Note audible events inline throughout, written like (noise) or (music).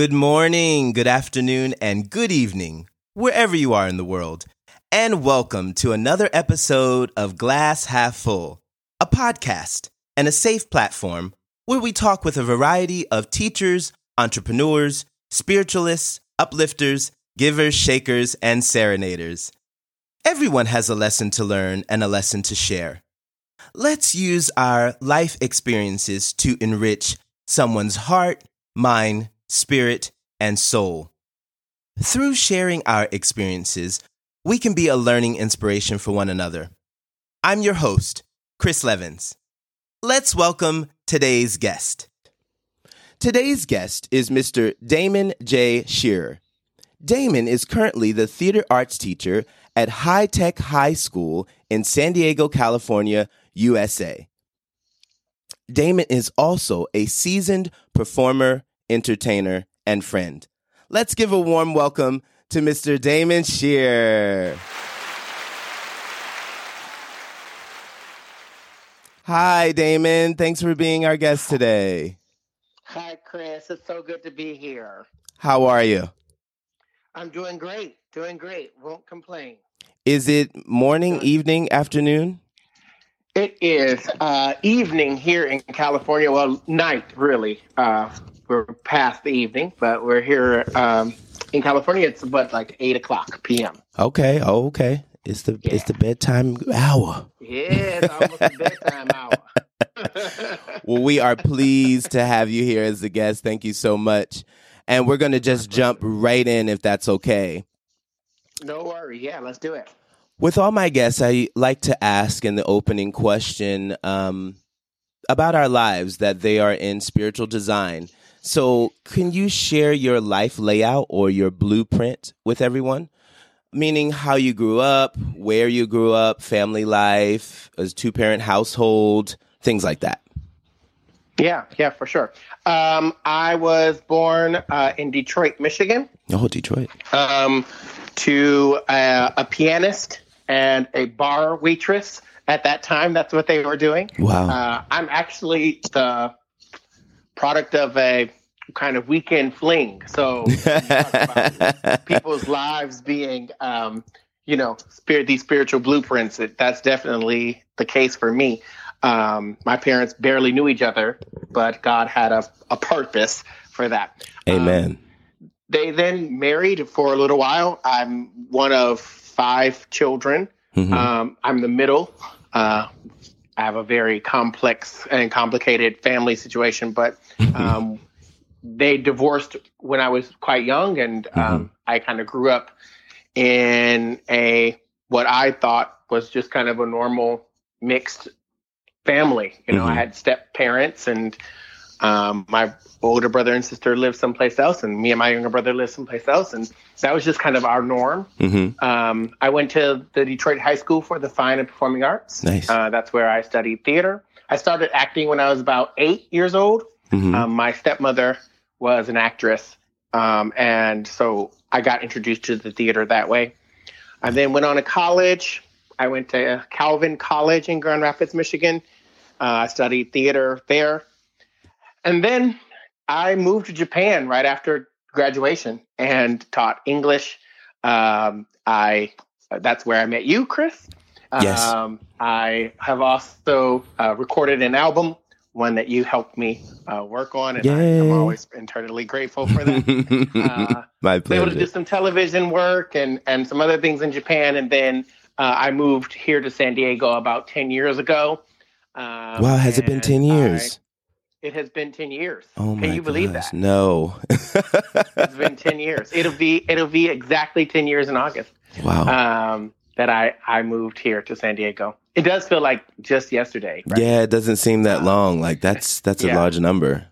Good morning, good afternoon, and good evening, wherever you are in the world. And welcome to another episode of Glass Half Full, a podcast and a safe platform where we talk with a variety of teachers, entrepreneurs, spiritualists, uplifters, givers, shakers, and serenaders. Everyone has a lesson to learn and a lesson to share. Let's use our life experiences to enrich someone's heart, mind, spirit, and soul. Through sharing our experiences, we can be a learning inspiration for one another. I'm your host, Chris Levins. Let's welcome today's guest. Today's guest is Mr. Damon J. Shearer. Damon is currently the theater arts teacher at High Tech High School in San Diego, California, USA. Damon is also a seasoned performer, entertainer, and friend. Let's give a warm welcome to Mr. Damon Shear. Hi, Damon. Thanks for being our guest today. Hi, Chris. It's so good to be here. How are you? I'm doing great. Doing great. Won't complain. Is it morning, evening, afternoon? It is uh, evening here in California. Well, night, really. Uh, we're past the evening, but we're here um, in California. It's what, like 8 o'clock p.m. Okay. Oh, okay. It's the yeah. it's the bedtime hour. Yeah, it's almost the bedtime (laughs) hour. (laughs) well, we are pleased to have you here as a guest. Thank you so much. And we're going to just jump right in if that's okay. No worry. Yeah, let's do it. With all my guests, I like to ask in the opening question um, about our lives that they are in spiritual design. So, can you share your life layout or your blueprint with everyone? Meaning how you grew up, where you grew up, family life, as two parent household, things like that. Yeah, yeah, for sure. Um, I was born uh, in Detroit, Michigan. Oh, Detroit. Um, to uh, a pianist and a bar waitress at that time. That's what they were doing. Wow. Uh, I'm actually the product of a kind of weekend fling. So (laughs) people's lives being, um, you know, spirit these spiritual blueprints. It, that's definitely the case for me. Um, my parents barely knew each other, but God had a, a purpose for that. Amen. Um, they then married for a little while. I'm one of five children. Mm-hmm. Um, I'm the middle. Uh, I have a very complex and complicated family situation, but (laughs) um, they divorced when I was quite young, and um, mm-hmm. I kind of grew up in a what I thought was just kind of a normal mixed family. You know, mm-hmm. I had step parents, and um, my older brother and sister lived someplace else, and me and my younger brother lived someplace else, and that was just kind of our norm. Mm-hmm. Um, I went to the Detroit High School for the Fine and Performing Arts. Nice. Uh, that's where I studied theater. I started acting when I was about eight years old. Mm-hmm. Um, my stepmother was an actress, um, and so I got introduced to the theater that way. I then went on to college. I went to Calvin College in Grand Rapids, Michigan. Uh, I studied theater there. And then I moved to Japan right after graduation and taught English. Um, I that's where I met you, Chris. Yes. Um, I have also uh, recorded an album, one that you helped me uh, work on, and I, am always internally grateful for that. (laughs) uh, My pleasure. Able to do some television work and and some other things in Japan, and then uh, I moved here to San Diego about ten years ago. Um, wow, has it been ten years? It has been ten years. Oh Can you gosh, believe that? No. (laughs) it's been ten years. It'll be it'll be exactly ten years in August. Wow. Um, that I I moved here to San Diego. It does feel like just yesterday. Right? Yeah, it doesn't seem that long. Like that's that's yeah. a large number.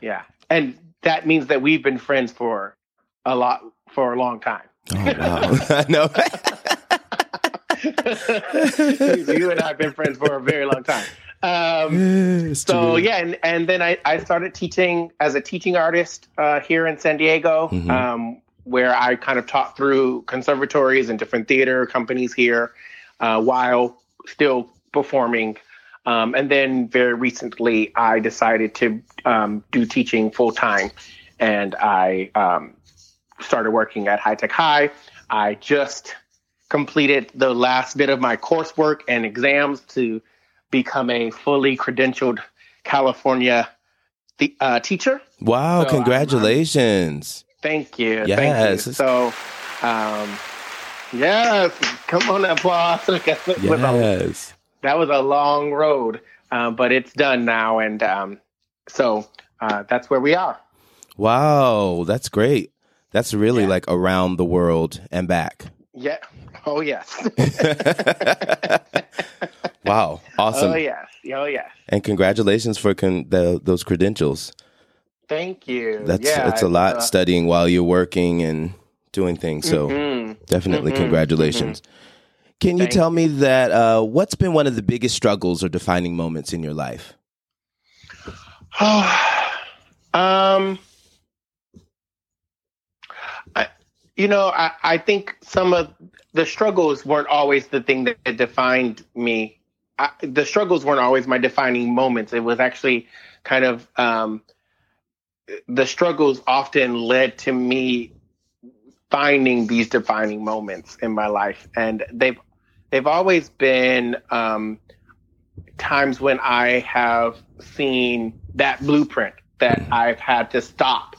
Yeah, and that means that we've been friends for a lot for a long time. Oh wow! (laughs) no. (laughs) you and I have been friends for a very long time. Um, so yeah, and, and then I, I started teaching as a teaching artist uh, here in San Diego, mm-hmm. um, where I kind of taught through conservatories and different theater companies here uh, while still performing. Um, and then very recently, I decided to um, do teaching full time and I um, started working at High Tech High. I just completed the last bit of my coursework and exams to become a fully credentialed California th- uh, teacher. Wow! So congratulations. I'm, I'm, thank you. Yes. Thank you. So, um, yes, come on, applause. yes. that was a long road, uh, but it's done now, and um, so uh, that's where we are. Wow, that's great. That's really yeah. like around the world and back. Yeah. Oh yes. (laughs) (laughs) (laughs) wow. (laughs) Awesome. Oh yes. Oh yes. And congratulations for con- the, those credentials. Thank you. That's yeah, it's a lot uh, studying while you're working and doing things. So mm-hmm. definitely mm-hmm. congratulations. Mm-hmm. Can you Thank tell me that uh, what's been one of the biggest struggles or defining moments in your life? (sighs) um You know, I, I think some of the struggles weren't always the thing that defined me. I, the struggles weren't always my defining moments. It was actually kind of um, the struggles often led to me finding these defining moments in my life, and they've they've always been um, times when I have seen that blueprint that I've had to stop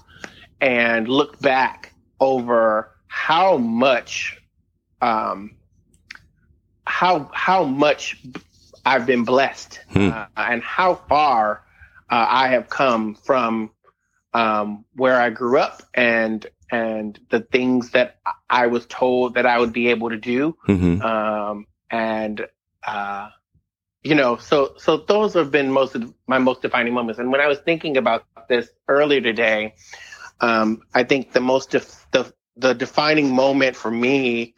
and look back over how much um, how how much I've been blessed hmm. uh, and how far uh, I have come from um, where I grew up and and the things that I was told that I would be able to do mm-hmm. um, and uh, you know so so those have been most of my most defining moments and when I was thinking about this earlier today um, I think the most def- the the defining moment for me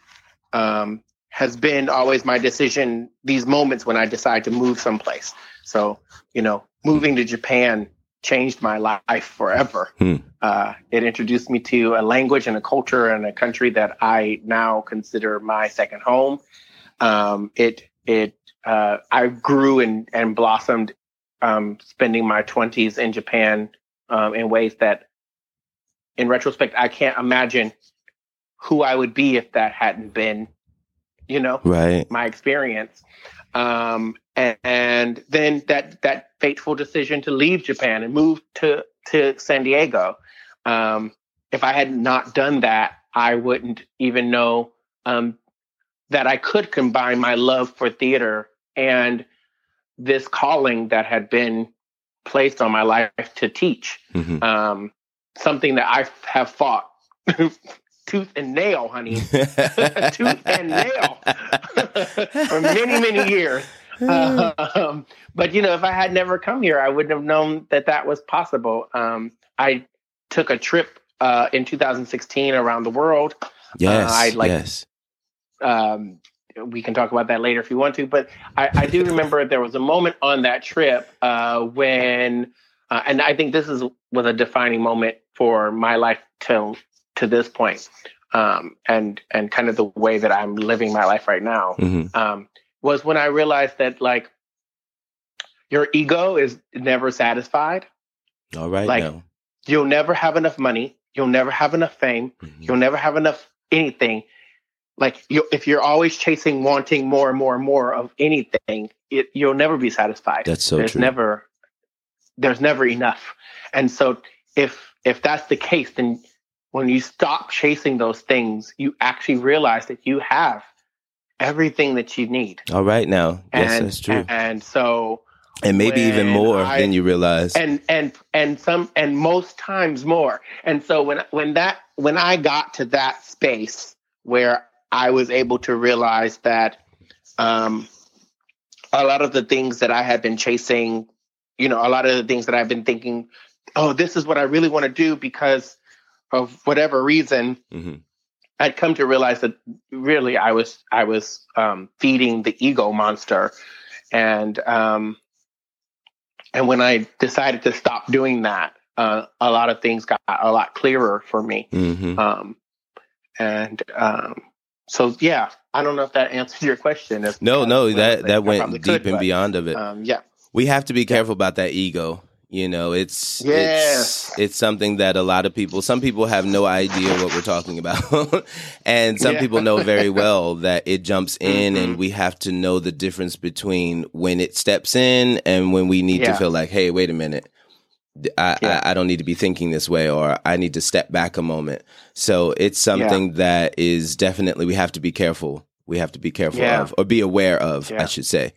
um, has been always my decision. These moments when I decide to move someplace. So you know, moving to Japan changed my life forever. Hmm. Uh, it introduced me to a language and a culture and a country that I now consider my second home. Um, it it uh, I grew and and blossomed, um, spending my twenties in Japan um, in ways that in retrospect, I can't imagine who I would be if that hadn't been, you know, right. my experience. Um, and, and then that that fateful decision to leave Japan and move to to San Diego. Um, if I had not done that, I wouldn't even know um, that I could combine my love for theater and this calling that had been placed on my life to teach. Mm-hmm. Um, something that I have fought (laughs) tooth and nail, honey, (laughs) tooth and nail (laughs) for many, many years. Um, but you know, if I had never come here, I wouldn't have known that that was possible. Um, I took a trip uh, in 2016 around the world. Yes, uh, I like. Yes. Um, we can talk about that later if you want to, but I, I do remember there was a moment on that trip uh, when uh, and I think this is was a defining moment for my life till to this point, um, and and kind of the way that I'm living my life right now mm-hmm. um, was when I realized that like your ego is never satisfied. All right, like now. you'll never have enough money, you'll never have enough fame, mm-hmm. you'll never have enough anything. Like you, if you're always chasing, wanting more and more and more of anything, it, you'll never be satisfied. That's so There's true. never there's never enough. And so if if that's the case, then when you stop chasing those things, you actually realize that you have everything that you need. All right now. And, yes, that's true. And, and so and maybe even more I, than you realize. And and and some and most times more. And so when when that when I got to that space where I was able to realize that um, a lot of the things that I had been chasing you know, a lot of the things that I've been thinking, oh, this is what I really want to do because of whatever reason. Mm-hmm. I'd come to realize that really I was I was um, feeding the ego monster, and um, and when I decided to stop doing that, uh, a lot of things got a lot clearer for me. Mm-hmm. Um, and um, so, yeah, I don't know if that answers your question. If, no, no, that that went deep could, and but, beyond of it. Um, yeah we have to be careful about that ego. You know, it's yes. it's it's something that a lot of people, some people have no idea what we're talking about, (laughs) and some yeah. people know very (laughs) well that it jumps in, mm-hmm. and we have to know the difference between when it steps in and when we need yeah. to feel like, hey, wait a minute. I, yeah. I, I, don't need to be thinking this way, or I need to step back a moment. So it's something that is definitely we have to be careful. We have to be careful of, or be aware of, I should say.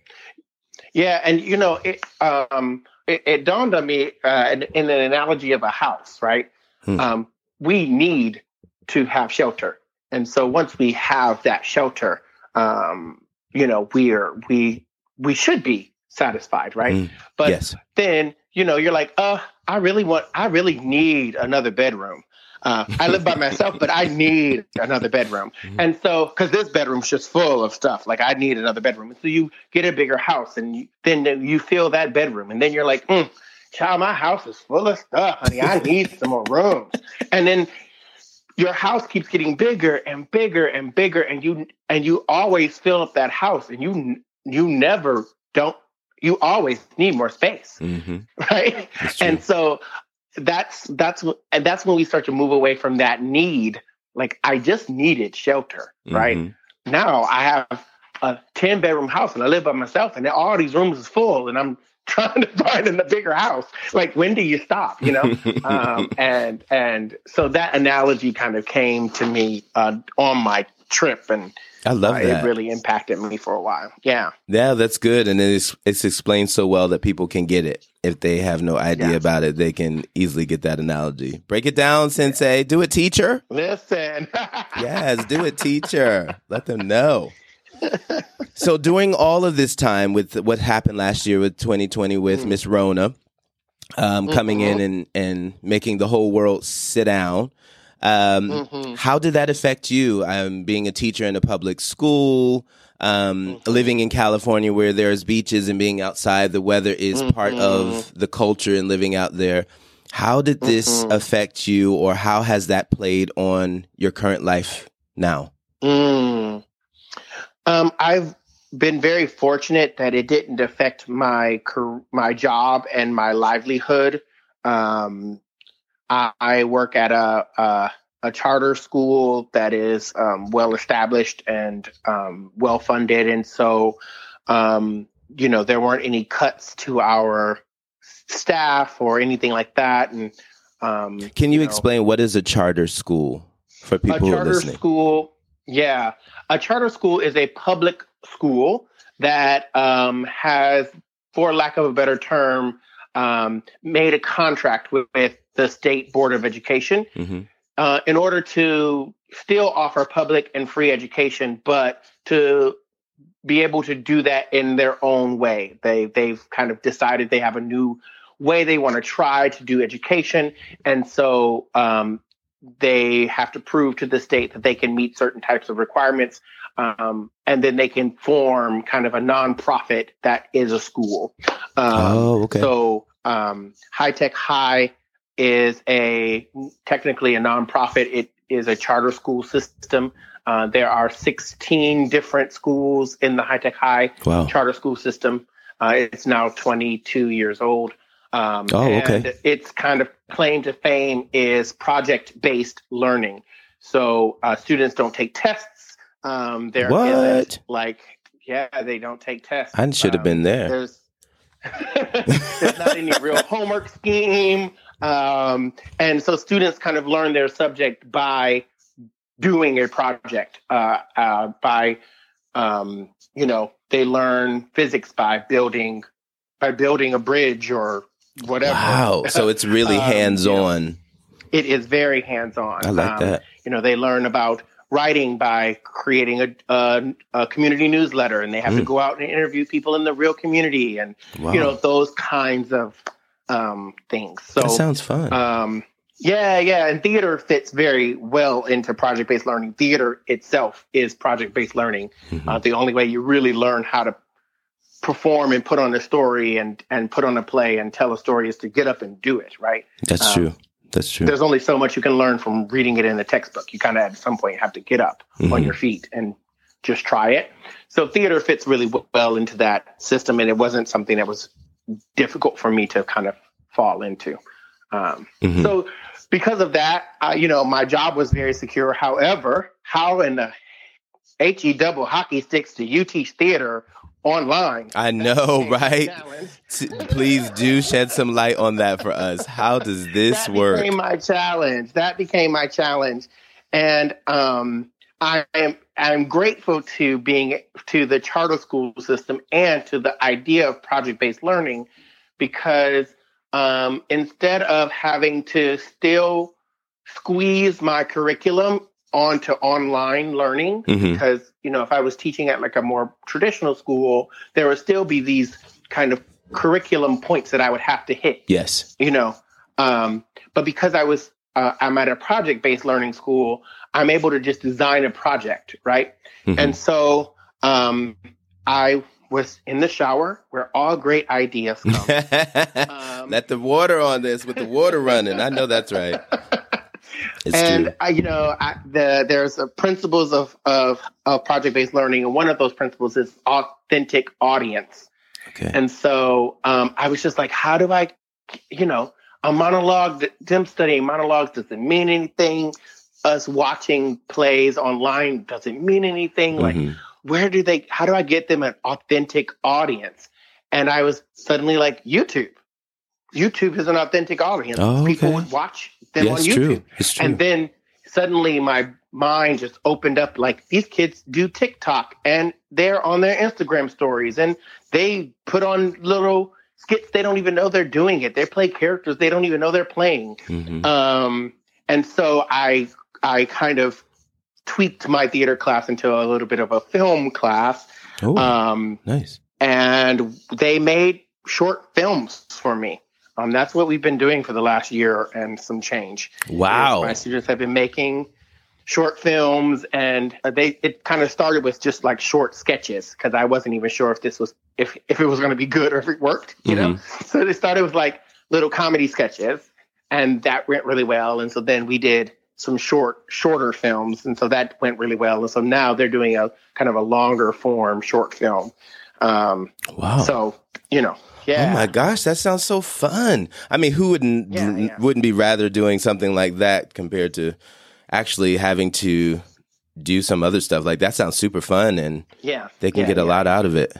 Yeah, and you know, it, um, it, it dawned on me uh, in, in, an analogy of a house, right? Hmm. Um, we need to have shelter, and so once we have that shelter, um, you know, we're we we should be satisfied, right? Hmm. But yes. then you know, you're like, uh, I really want, I really need another bedroom. Uh, I live by myself, but I need another bedroom. Mm-hmm. And so, because this bedroom's just full of stuff, like I need another bedroom. And so you get a bigger house, and you, then you fill that bedroom, and then you're like, mm, child, my house is full of stuff, honey. I need some more rooms. And then your house keeps getting bigger and bigger and bigger, and you and you always fill up that house, and you you never don't you always need more space, mm-hmm. (laughs) right? And so that's that's and that's when we start to move away from that need. Like I just needed shelter, mm-hmm. right? Now I have a ten bedroom house and I live by myself, and all these rooms is full, and I'm (laughs) trying to find in the bigger house. Like when do you stop? You know, (laughs) um, and and so that analogy kind of came to me uh, on my trip, and I love uh, that. It really impacted me for a while. Yeah. Yeah, that's good. And it's it's explained so well that people can get it. If they have no idea yeah. about it, they can easily get that analogy. Break it down, sensei. Do it, teacher. Listen. (laughs) yes, do it, teacher. Let them know. so during all of this time with what happened last year with 2020 with mm. Miss Rona um, coming mm-hmm. in and, and making the whole world sit down, um, mm-hmm. How did that affect you? Um, being a teacher in a public school, um, mm-hmm. living in California where there's beaches and being outside, the weather is mm-hmm. part of the culture and living out there. How did this mm-hmm. affect you, or how has that played on your current life now? Mm. Um, I've been very fortunate that it didn't affect my my job and my livelihood. Um, I work at a a, a charter school that is um, well established and um, well funded, and so um, you know there weren't any cuts to our staff or anything like that. And um, can you, you know, explain what is a charter school for people who are listening? School, yeah, a charter school is a public school that um, has, for lack of a better term, um, made a contract with, with the state board of education mm-hmm. uh, in order to still offer public and free education, but to be able to do that in their own way. They they've kind of decided they have a new way they want to try to do education, and so um, they have to prove to the state that they can meet certain types of requirements, um, and then they can form kind of a nonprofit that is a school. Um, oh, okay. So um, High Tech High is a technically a nonprofit. It is a charter school system. Uh, there are 16 different schools in the High Tech High wow. charter school system. Uh, it's now 22 years old. Um, oh, okay. Its kind of claim to fame is project based learning. So uh, students don't take tests. Um, there what? like, yeah, they don't take tests. I should have um, been there. There's, (laughs) there's not any real homework scheme. Um, and so students kind of learn their subject by doing a project, uh, uh, by, um, you know, they learn physics by building, by building a bridge or whatever. Wow. So it's (laughs) really hands on. Um, you know, it is very hands on. I like um, that. You know, they learn about writing by creating a, a, a community newsletter and they have mm. to go out and interview people in the real community and, wow. you know, those kinds of um, things. So that sounds fun. Um, yeah, yeah, and theater fits very well into project based learning. Theater itself is project based learning. Mm-hmm. Uh, the only way you really learn how to perform and put on a story and and put on a play and tell a story is to get up and do it. Right. That's um, true. That's true. There's only so much you can learn from reading it in the textbook. You kind of at some point have to get up mm-hmm. on your feet and just try it. So theater fits really well into that system, and it wasn't something that was difficult for me to kind of fall into. Um, mm-hmm. So because of that, uh, you know, my job was very secure. However, how in the he double hockey sticks do you teach theater online? I know, (laughs) right? Please do shed some light on that for us. How does (laughs) this that work? Became my challenge. That became my challenge, and um, I am I'm grateful to being to the charter school system and to the idea of project based learning because um, instead of having to still squeeze my curriculum onto online learning mm-hmm. because you know if i was teaching at like a more traditional school there would still be these kind of curriculum points that i would have to hit yes you know um, but because i was uh, i'm at a project based learning school i'm able to just design a project right mm-hmm. and so um, i was in the shower where all great ideas come. (laughs) um, Let the water on this with the water running. I know that's right. (laughs) It's and I, you know, I, the, there's principles of, of, of project based learning, and one of those principles is authentic audience. Okay. And so um, I was just like, how do I, you know, a monologue, them studying monologues doesn't mean anything. Us watching plays online doesn't mean anything. Mm-hmm. Like, where do they, how do I get them an authentic audience? And I was suddenly like, YouTube. YouTube is an authentic audience. Oh, okay. People would watch them on YouTube. True. It's true. And then suddenly my mind just opened up like these kids do TikTok and they're on their Instagram stories and they put on little skits they don't even know they're doing it. They play characters they don't even know they're playing. Mm-hmm. Um, and so I I kind of tweaked my theater class into a little bit of a film class. Oh, um, nice. And they made short films for me. Um, that's what we've been doing for the last year and some change. Wow. My students have been making short films and they it kind of started with just like short sketches because I wasn't even sure if this was if if it was going to be good or if it worked, you mm-hmm. know. So they started with like little comedy sketches and that went really well and so then we did some short shorter films and so that went really well and so now they're doing a kind of a longer form short film um wow so you know yeah oh my gosh that sounds so fun i mean who wouldn't yeah, yeah. wouldn't be rather doing something like that compared to actually having to do some other stuff like that sounds super fun and yeah they can yeah, get a lot out of it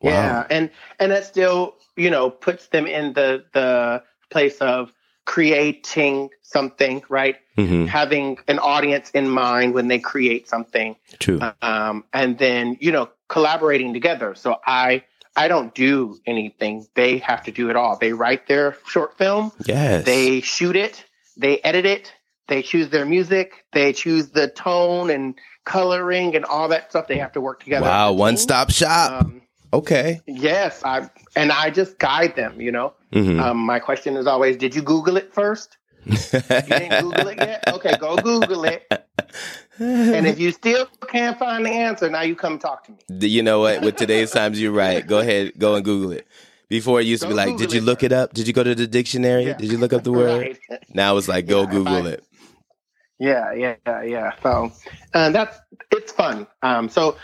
wow. yeah and and that still you know puts them in the the place of creating something, right? Mm-hmm. Having an audience in mind when they create something. True. Um, and then, you know, collaborating together. So I, I don't do anything. They have to do it all. They write their short film. Yes. They shoot it. They edit it. They choose their music. They choose the tone and coloring and all that stuff. They have to work together. Wow. One stop shop. Um, Okay. Yes, I and I just guide them. You know, mm-hmm. um, my question is always, did you Google it first? you didn't Google it yet? Okay, go Google it. (laughs) and if you still can't find the answer, now you come talk to me. You know what? With today's times, you're right. Go ahead, go and Google it. Before it used go to be like, Google did you look first. it up? Did you go to the dictionary? Yeah. Did you look up the word? (laughs) right. Now it's like, go yeah, Google I, it. Yeah, yeah, yeah. So, uh, that's it's fun. Um, so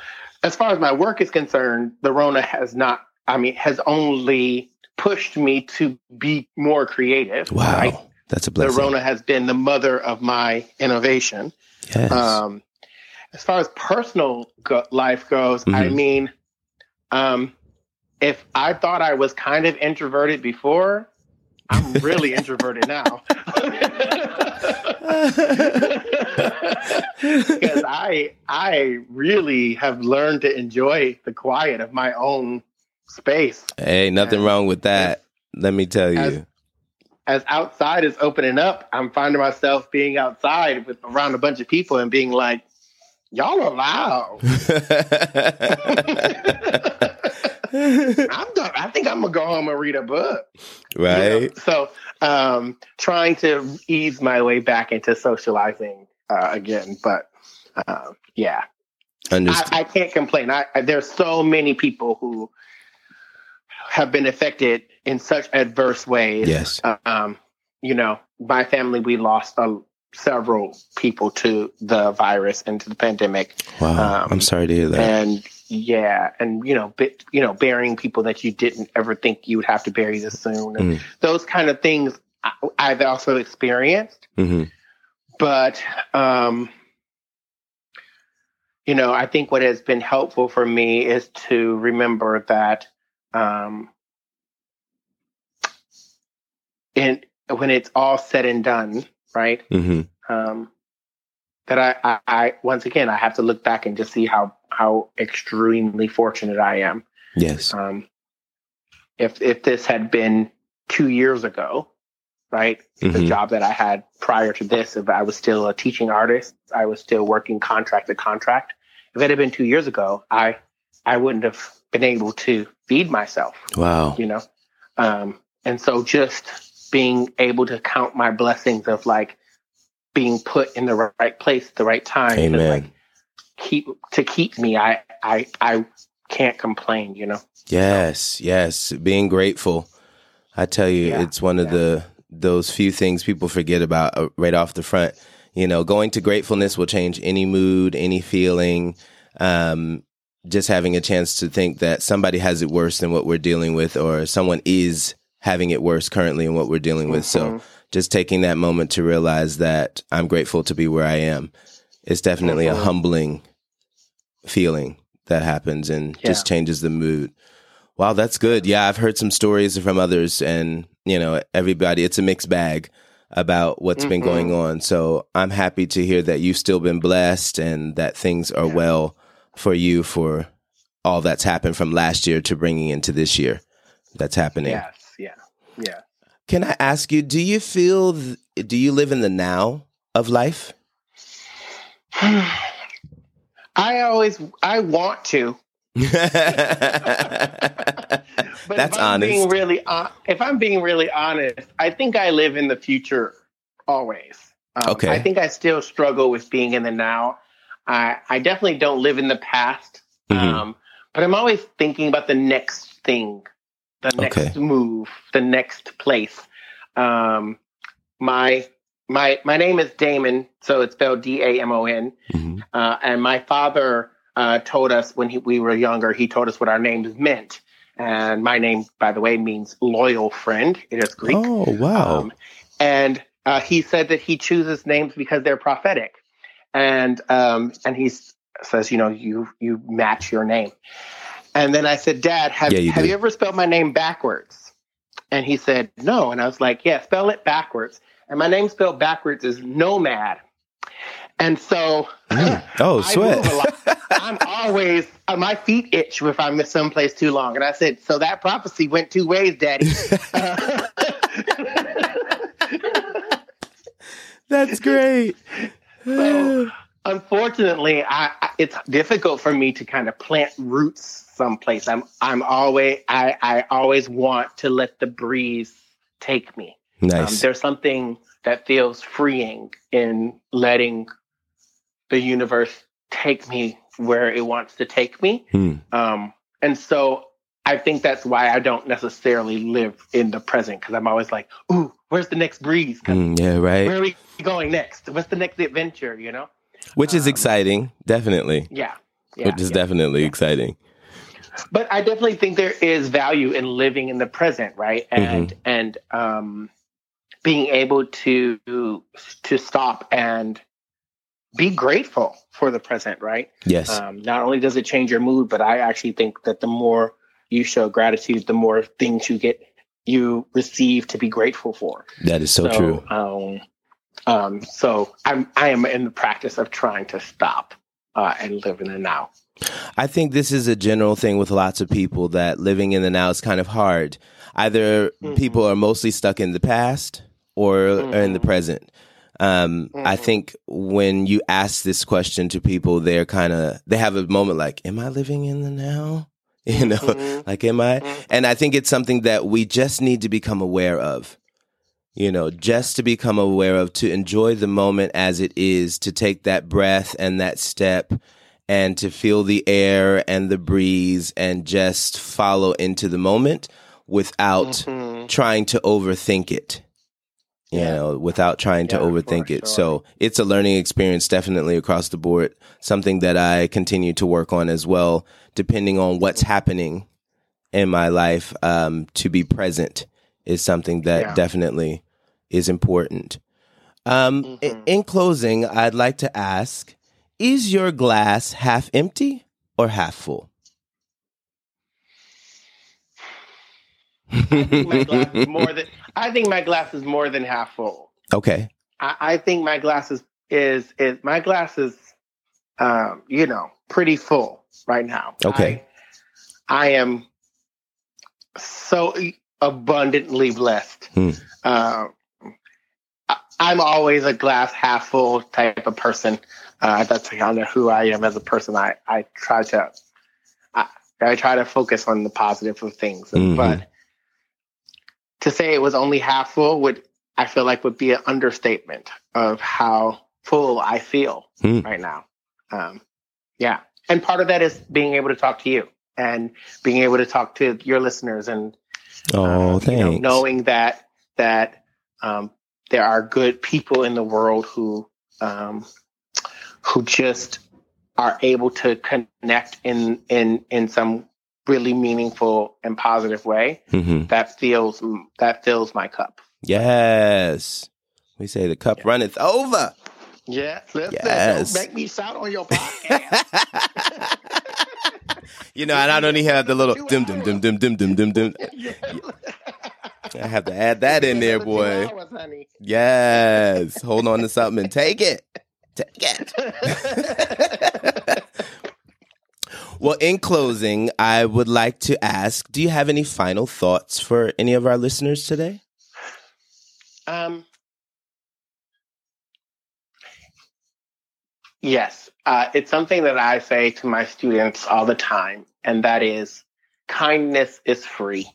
as far as my work is concerned, the Rona has not, I mean, has only pushed me to be more creative. Wow. Right? That's a blessing. The Rona has been the mother of my innovation. Yes. Um, as far as personal go- life goes, mm-hmm. I mean, um, if I thought I was kind of introverted before, I'm really introverted now. (laughs) because I I really have learned to enjoy the quiet of my own space. Hey, nothing and wrong with that. Let me tell you. As, as, outside is opening up, I'm finding myself being outside with around a bunch of people and being like, "Y'all are loud." (laughs) I'm done. I think I'm gonna go home and read a book. Right. You know? So, um, trying to ease my way back into socializing uh, again, but uh, yeah, I, I, can't complain. I, I, there's so many people who have been affected in such adverse ways. Yes. Um, you know, my family we lost uh, several people to the virus and to the pandemic. Wow. Um, I'm sorry to hear that. And yeah, and you know, bit, you know, burying people that you didn't ever think you would have to bury this soon, and mm. those kind of things I, have also experienced. Mm-hmm. But um, you know, I think what has been helpful for me is to remember that um, and when it's all said and done, right? Mm-hmm. Um, that I, I, I, once again I have to look back and just see how how extremely fortunate I am. Yes. Um, if if this had been two years ago, right, mm-hmm. the job that I had prior to this, if I was still a teaching artist, I was still working contract to contract. If it had been two years ago, I I wouldn't have been able to feed myself. Wow. You know, um, and so just being able to count my blessings of like being put in the right place at the right time Amen. like keep to keep me. I i i can't complain you know? Yes yes. Being grateful. I tell you yeah, it's one of yeah. the those few things people forget about uh, right off the front. You know going to gratefulness will change any mood any feeling um just having a chance to think that somebody has it worse than what we're dealing with or someone is having it worse currently in what we're dealing mm-hmm. with so just taking that moment to realize that I'm grateful to be where I am is definitely mm-hmm. a humbling feeling that happens and yeah. just changes the mood. Wow, that's good. Yeah, I've heard some stories from others and, you know, everybody, it's a mixed bag about what's mm-hmm. been going on. So I'm happy to hear that you've still been blessed and that things are yeah. well for you for all that's happened from last year to bringing into this year that's happening. Yes, yeah, yeah. Can I ask you, do you feel, do you live in the now of life? (sighs) I always, I want to. (laughs) but That's honest. Being really, if I'm being really honest, I think I live in the future always. Um, okay. I think I still struggle with being in the now. I, I definitely don't live in the past. Mm-hmm. Um, but I'm always thinking about the next thing the next move, the next place. Um, my my my name is Damon, so it's spelled D A M O N. Mm-hmm. Uh, and my father uh, told us when he, we were younger, he told us what our names meant. And my name, by the way, means loyal friend. It is Greek. Oh wow! Um, and uh, he said that he chooses names because they're prophetic, and um, and he says, you know, you you match your name. And then I said, Dad, have, yeah, you, have you ever spelled my name backwards? And he said, No. And I was like, Yeah, spell it backwards. And my name spelled backwards is Nomad. And so, mm. (laughs) oh, sweat. (laughs) I'm always, uh, my feet itch if I'm someplace too long. And I said, So that prophecy went two ways, Daddy. (laughs) That's great. so, unfortunately, I, I, it's difficult for me to kind of plant roots someplace. I'm I'm always I I always want to let the breeze take me. Nice. Um, there's something that feels freeing in letting the universe take me where it wants to take me. Hmm. Um, and so I think that's why I don't necessarily live in the present because I'm always like, "Ooh, where's the next breeze? Mm, yeah, right. Where are we going next? What's the next adventure?" You know, which is um, exciting, definitely. Yeah, yeah which is yeah, definitely yeah. exciting. But I definitely think there is value in living in the present, right? And mm-hmm. and um, being able to to stop and be grateful for the present, right? Yes. Um, not only does it change your mood, but I actually think that the more you show gratitude, the more things you get you receive to be grateful for. That is so, so true. Um, um, so I'm I am in the practice of trying to stop uh, and live in the now. I think this is a general thing with lots of people that living in the now is kind of hard. Either mm-hmm. people are mostly stuck in the past or mm-hmm. in the mm-hmm. present. Um, mm-hmm. I think when you ask this question to people, they're kind of they have a moment like, "Am I living in the now?" (laughs) You know, mm-hmm. like, "Am I?" Mm-hmm. And I think it's something that we just need to become aware of. You know, just to become aware of, to enjoy the moment as it is, to take that breath and that step and to feel the air and the breeze and just follow into the moment without mm-hmm. trying to overthink it. you yeah. know, without trying yeah, to overthink it. Sure. So it's a learning experience definitely across the board. Something that I continue to work on as well, depending on what's happening in my life. Um, to be present is something that yeah. definitely is important. Um, mm-hmm. in, in closing, I'd like to ask, is your glass half empty or half full? I think my glass is (laughs) more than I think my glass is more than half full. Okay. I, I think my glass is is is my glass is um, you know, pretty full right now. Okay. I, I am so abundantly blessed. Hmm. Uh, I, am always a glass half full type of person. Uh, that's kind of who I am as a person. I, I try to I, I try to focus on the positive of things, mm-hmm. but to say it was only half full would I feel like would be an understatement of how full I feel mm. right now. Um, yeah, and part of that is being able to talk to you and being able to talk to your listeners and oh, uh, thanks. You know, knowing that that um, there are good people in the world who um, who just are able to connect in in in some really meaningful and positive way, mm-hmm. that feels that fills my cup. Yes, we say the cup yeah. runneth over. Yeah, listen, yes. don't make me shout on your podcast. (laughs) you know, and I don't even have the little dim dim dim dim dim dim dim dim. I have to add that in there, boy. Hours, yes, hold on to something and take it. Take it. (laughs) Well, in closing, I would like to ask do you have any final thoughts for any of our listeners today? Um, yes. Uh, it's something that I say to my students all the time, and that is kindness is free.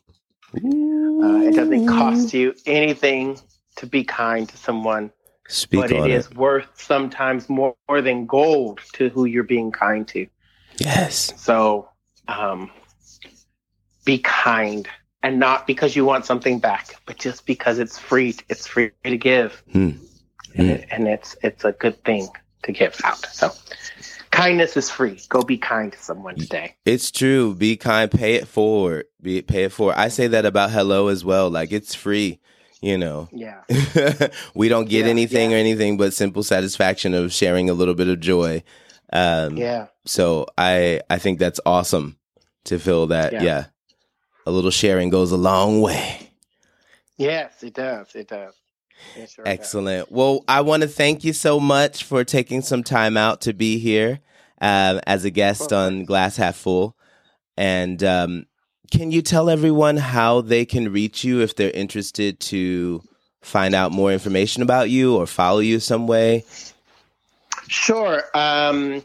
Uh, it doesn't cost you anything to be kind to someone, Speak but it is worth sometimes more, more than gold to who you're being kind to. Yes. So um, be kind and not because you want something back, but just because it's free. It's free to give, hmm. and, it, and it's it's a good thing to give out. So kindness is free. Go be kind to someone today. It's true. Be kind. Pay it forward. Be pay it forward. I say that about hello as well. Like it's free. You know. Yeah. (laughs) we don't get yeah, anything yeah. or anything but simple satisfaction of sharing a little bit of joy. Um, yeah. So I I think that's awesome to feel that. Yeah. yeah. A little sharing goes a long way. Yes, it does. It does. Sure Excellent. Well, I want to thank you so much for taking some time out to be here um, as a guest on Glass Half Full. And um, can you tell everyone how they can reach you if they're interested to find out more information about you or follow you some way? Sure. Um,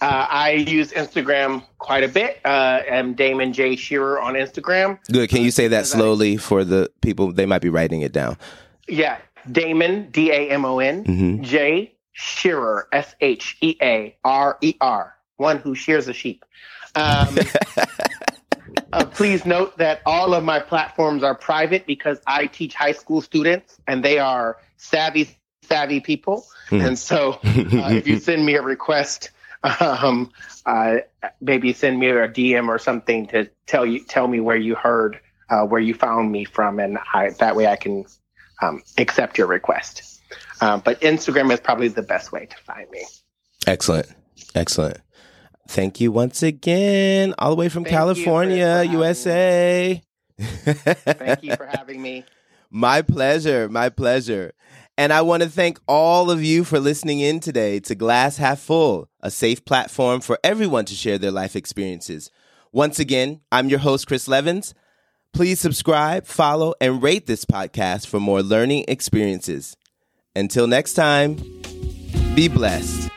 uh, I use Instagram quite a bit. Uh, I'm Damon J. Shearer on Instagram. Good. Can you say that slowly for the people? They might be writing it down. Yeah. Damon, D A M O N, mm-hmm. Shearer, S H E A R E R, one who shears a sheep. Um, (laughs) uh, please note that all of my platforms are private because I teach high school students and they are savvy savvy people. Mm. And so uh, if you send me a request, um, uh, maybe send me a DM or something to tell you tell me where you heard uh, where you found me from, and I, that way I can um, accept your request. Uh, but Instagram is probably the best way to find me. Excellent, excellent. Thank you once again, all the way from Thank California, USA. Thank you for (laughs) having me. My pleasure. My pleasure. And I want to thank all of you for listening in today to Glass Half Full, a safe platform for everyone to share their life experiences. Once again, I'm your host, Chris Levins. Please subscribe, follow, and rate this podcast for more learning experiences. Until next time, be blessed.